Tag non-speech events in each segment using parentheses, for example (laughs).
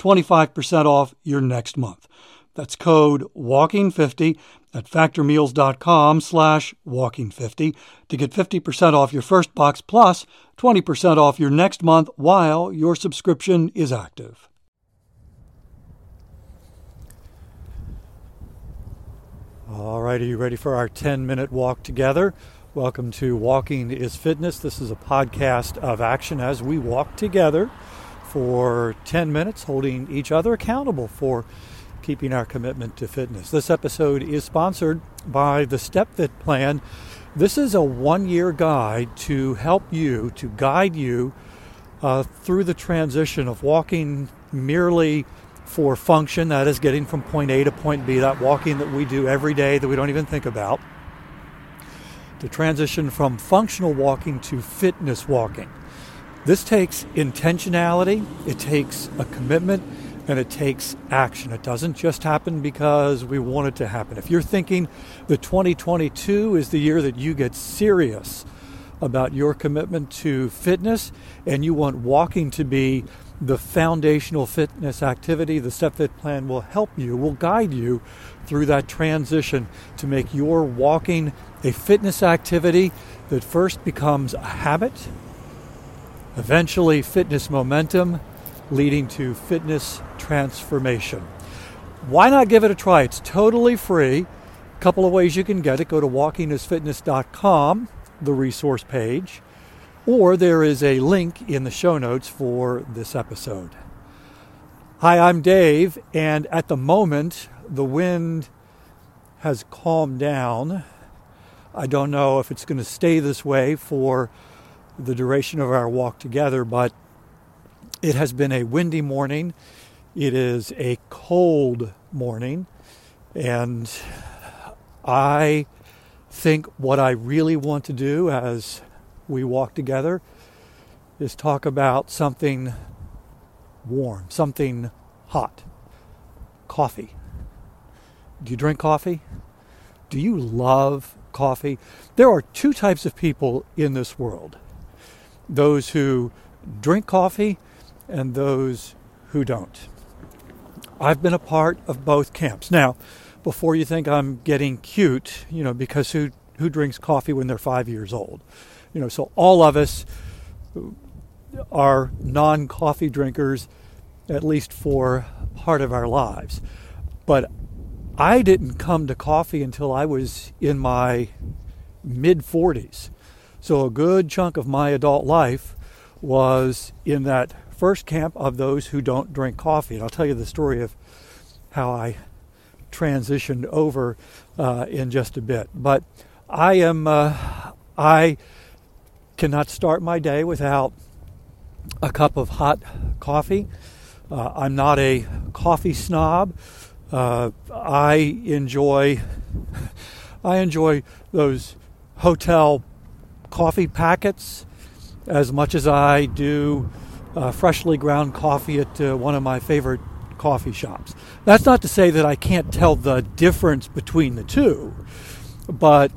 25% off your next month. That's code walking50 at factormeals.com slash walking50 to get 50% off your first box plus 20% off your next month while your subscription is active. All right, are you ready for our 10 minute walk together? Welcome to Walking is Fitness. This is a podcast of action as we walk together for 10 minutes, holding each other accountable for keeping our commitment to fitness. This episode is sponsored by the StepFit Plan. This is a one year guide to help you, to guide you uh, through the transition of walking merely for function, that is getting from point A to point B, that walking that we do every day that we don't even think about, to transition from functional walking to fitness walking. This takes intentionality, it takes a commitment, and it takes action. It doesn't just happen because we want it to happen. If you're thinking that 2022 is the year that you get serious about your commitment to fitness and you want walking to be the foundational fitness activity, the StepFit plan will help you, will guide you through that transition to make your walking a fitness activity that first becomes a habit, eventually fitness momentum, leading to fitness transformation. Why not give it a try? It's totally free. A couple of ways you can get it. Go to walkingisfitness.com, the resource page, or there is a link in the show notes for this episode. Hi, I'm Dave, and at the moment, the wind has calmed down. I don't know if it's going to stay this way for the duration of our walk together, but it has been a windy morning. It is a cold morning. And I think what I really want to do as we walk together is talk about something warm, something hot coffee. Do you drink coffee? Do you love coffee? There are two types of people in this world those who drink coffee and those who don't. I've been a part of both camps. Now, before you think I'm getting cute, you know, because who who drinks coffee when they're 5 years old? You know, so all of us are non-coffee drinkers at least for part of our lives. But I didn't come to coffee until I was in my mid 40s. So a good chunk of my adult life was in that first camp of those who don't drink coffee. And I'll tell you the story of how I transitioned over uh, in just a bit. But I am, uh, I cannot start my day without a cup of hot coffee. Uh, I'm not a coffee snob. Uh, I enjoy, (laughs) I enjoy those hotel coffee packets as much as I do uh, freshly ground coffee at uh, one of my favorite coffee shops. That's not to say that I can't tell the difference between the two, but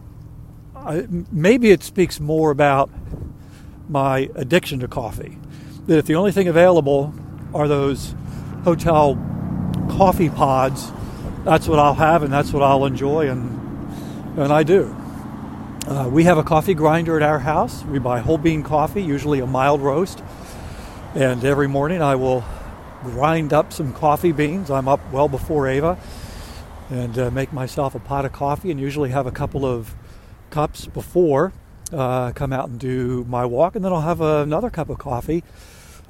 I, maybe it speaks more about my addiction to coffee. That if the only thing available are those hotel coffee pods, that's what I'll have and that's what I'll enjoy, and and I do. Uh, we have a coffee grinder at our house. We buy whole bean coffee, usually a mild roast and every morning I will grind up some coffee beans. I'm up well before Ava. and uh, make myself a pot of coffee, and usually have a couple of cups before uh, come out and do my walk, and then I'll have another cup of coffee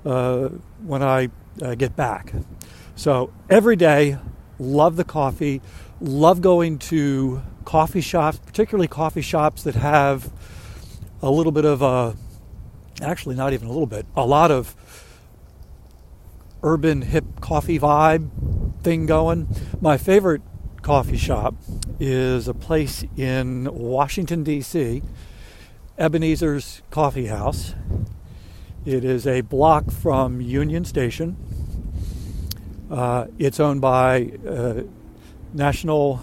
uh, when I uh, get back. So every day, love the coffee, love going to coffee shops, particularly coffee shops that have a little bit of a, actually not even a little bit, a lot of urban hip coffee vibe thing going. My favorite coffee shop is a place in Washington, D.C., Ebenezer's Coffee House. It is a block from Union Station. Uh, it's owned by uh, National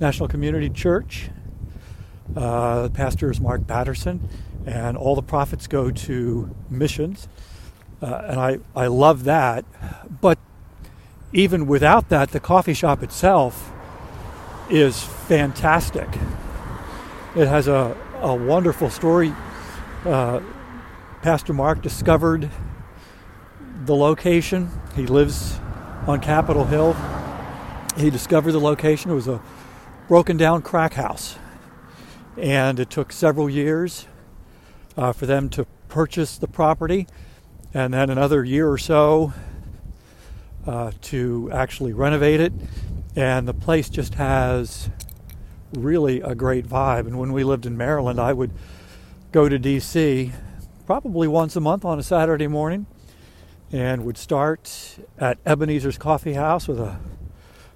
National Community Church. Uh, the pastor is Mark Batterson, and all the profits go to missions. Uh, and I, I love that. But even without that, the coffee shop itself is fantastic. It has a, a wonderful story. Uh, Pastor Mark discovered the location. He lives on Capitol Hill. He discovered the location. It was a broken down crack house. And it took several years uh, for them to purchase the property, and then another year or so uh, to actually renovate it. And the place just has really a great vibe. And when we lived in Maryland, I would go to DC probably once a month on a Saturday morning and would start at Ebenezer's Coffee House with a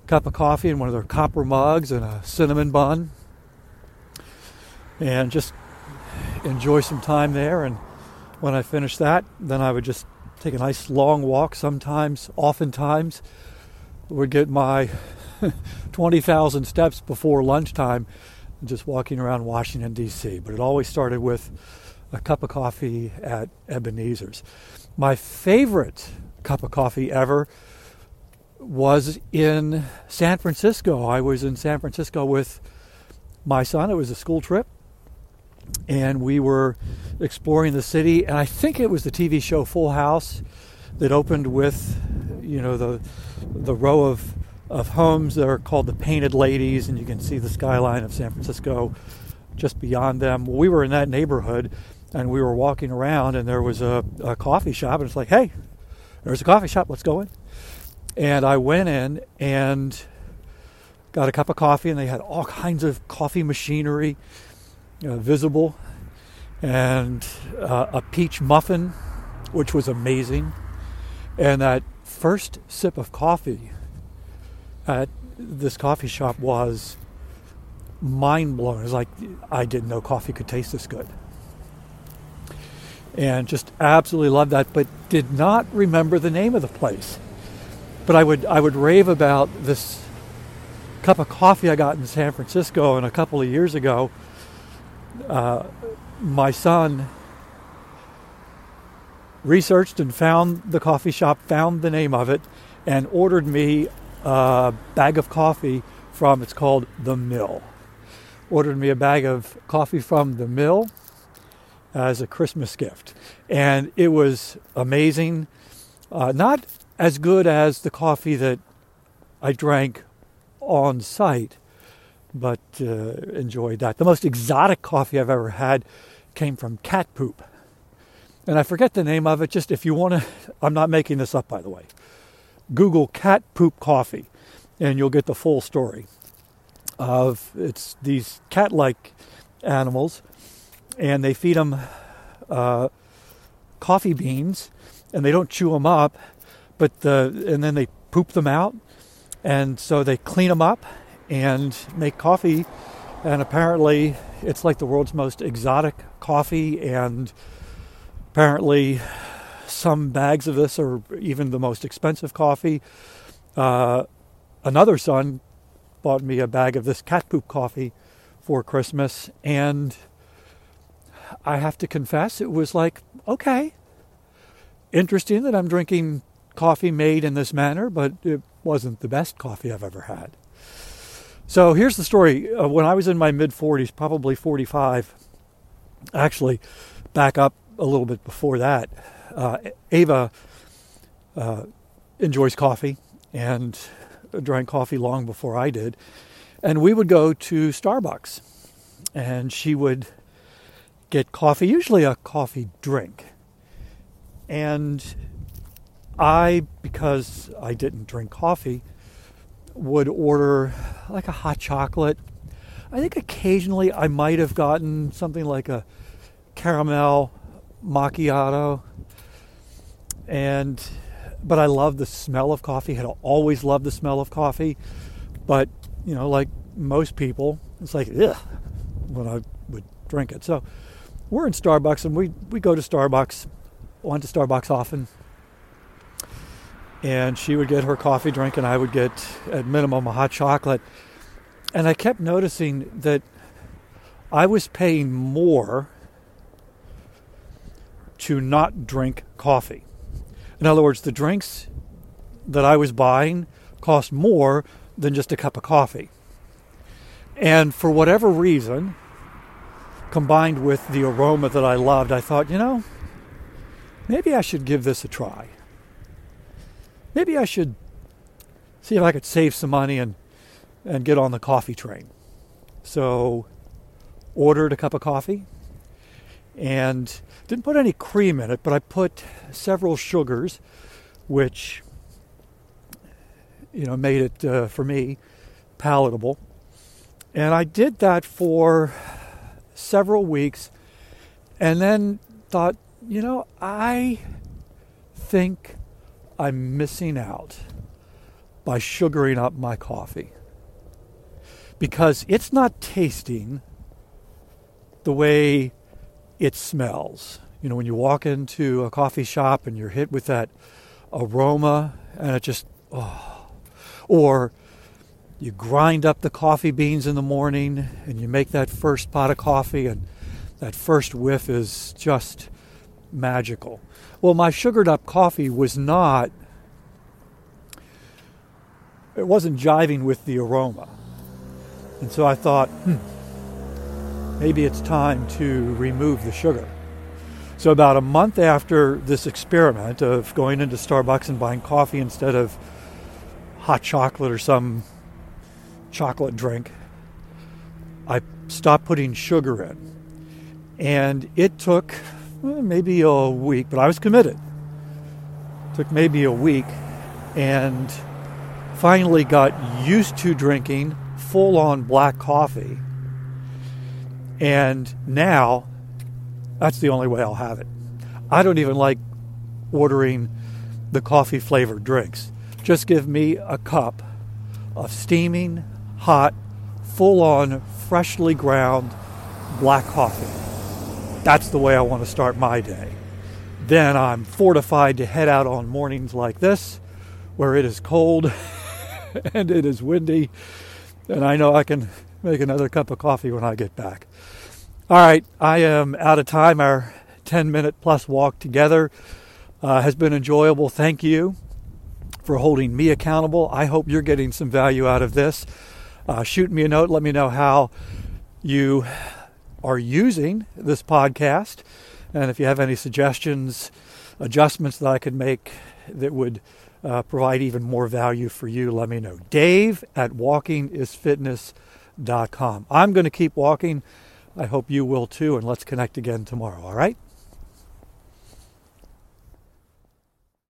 cup of coffee in one of their copper mugs and a cinnamon bun and just enjoy some time there. And when I finished that, then I would just take a nice long walk. Sometimes, oftentimes, would get my (laughs) 20,000 steps before lunchtime just walking around Washington, D.C. But it always started with a cup of coffee at Ebenezer's. My favorite cup of coffee ever was in San Francisco. I was in San Francisco with my son. It was a school trip. And we were exploring the city. And I think it was the TV show Full House that opened with, you know, the, the row of, of homes that are called the Painted Ladies. And you can see the skyline of San Francisco just beyond them. We were in that neighborhood and we were walking around and there was a, a coffee shop. And it's like, hey, there's a coffee shop. Let's go in. And I went in and got a cup of coffee, and they had all kinds of coffee machinery uh, visible, and uh, a peach muffin, which was amazing. And that first sip of coffee at this coffee shop was mind blowing. It was like I didn't know coffee could taste this good. And just absolutely loved that, but did not remember the name of the place. But I would I would rave about this cup of coffee I got in San Francisco and a couple of years ago. Uh, my son researched and found the coffee shop, found the name of it, and ordered me a bag of coffee from it's called the Mill. Ordered me a bag of coffee from the Mill as a Christmas gift, and it was amazing. Uh, not as good as the coffee that I drank on site, but uh, enjoyed that. The most exotic coffee I've ever had came from cat poop. And I forget the name of it, just if you want to, I'm not making this up by the way. Google cat poop coffee and you'll get the full story of it's these cat like animals and they feed them uh, coffee beans and they don't chew them up but the and then they poop them out, and so they clean them up and make coffee. And apparently, it's like the world's most exotic coffee, and apparently, some bags of this are even the most expensive coffee. Uh, another son bought me a bag of this cat poop coffee for Christmas, and I have to confess, it was like, okay, interesting that I'm drinking coffee made in this manner, but it wasn't the best coffee I've ever had. So here's the story. Uh, when I was in my mid 40s, probably 45, actually, back up a little bit before that, uh, Ava uh, enjoys coffee, and drank coffee long before I did. And we would go to Starbucks and she would get coffee, usually a coffee drink. And I, because I didn't drink coffee, would order like a hot chocolate. I think occasionally I might have gotten something like a caramel macchiato. And but I love the smell of coffee. Had always loved the smell of coffee. But, you know, like most people, it's like, ugh, when I would drink it. So we're in Starbucks and we, we go to Starbucks, went to Starbucks often. And she would get her coffee drink and I would get at minimum a hot chocolate. And I kept noticing that I was paying more to not drink coffee. In other words, the drinks that I was buying cost more than just a cup of coffee. And for whatever reason, combined with the aroma that I loved, I thought, you know, maybe I should give this a try. Maybe I should see if I could save some money and, and get on the coffee train. So, ordered a cup of coffee and didn't put any cream in it, but I put several sugars, which you know made it uh, for me palatable. And I did that for several weeks and then thought, you know, I think I'm missing out by sugaring up my coffee because it's not tasting the way it smells. You know, when you walk into a coffee shop and you're hit with that aroma and it just, oh, or you grind up the coffee beans in the morning and you make that first pot of coffee and that first whiff is just magical. Well, my sugared up coffee was not it wasn't jiving with the aroma. And so I thought, hmm, maybe it's time to remove the sugar. So about a month after this experiment of going into Starbucks and buying coffee instead of hot chocolate or some chocolate drink, I stopped putting sugar in. And it took Eh, maybe a week, but I was committed. Took maybe a week and finally got used to drinking full on black coffee. And now that's the only way I'll have it. I don't even like ordering the coffee flavored drinks. Just give me a cup of steaming hot, full on, freshly ground black coffee. That's the way I want to start my day. Then I'm fortified to head out on mornings like this, where it is cold (laughs) and it is windy, and I know I can make another cup of coffee when I get back. All right, I am out of time. Our 10 minute plus walk together uh, has been enjoyable. Thank you for holding me accountable. I hope you're getting some value out of this uh, shoot me a note. Let me know how you are using this podcast. And if you have any suggestions, adjustments that I could make that would uh, provide even more value for you, let me know. Dave at walkingisfitness.com. I'm going to keep walking. I hope you will too. And let's connect again tomorrow. All right?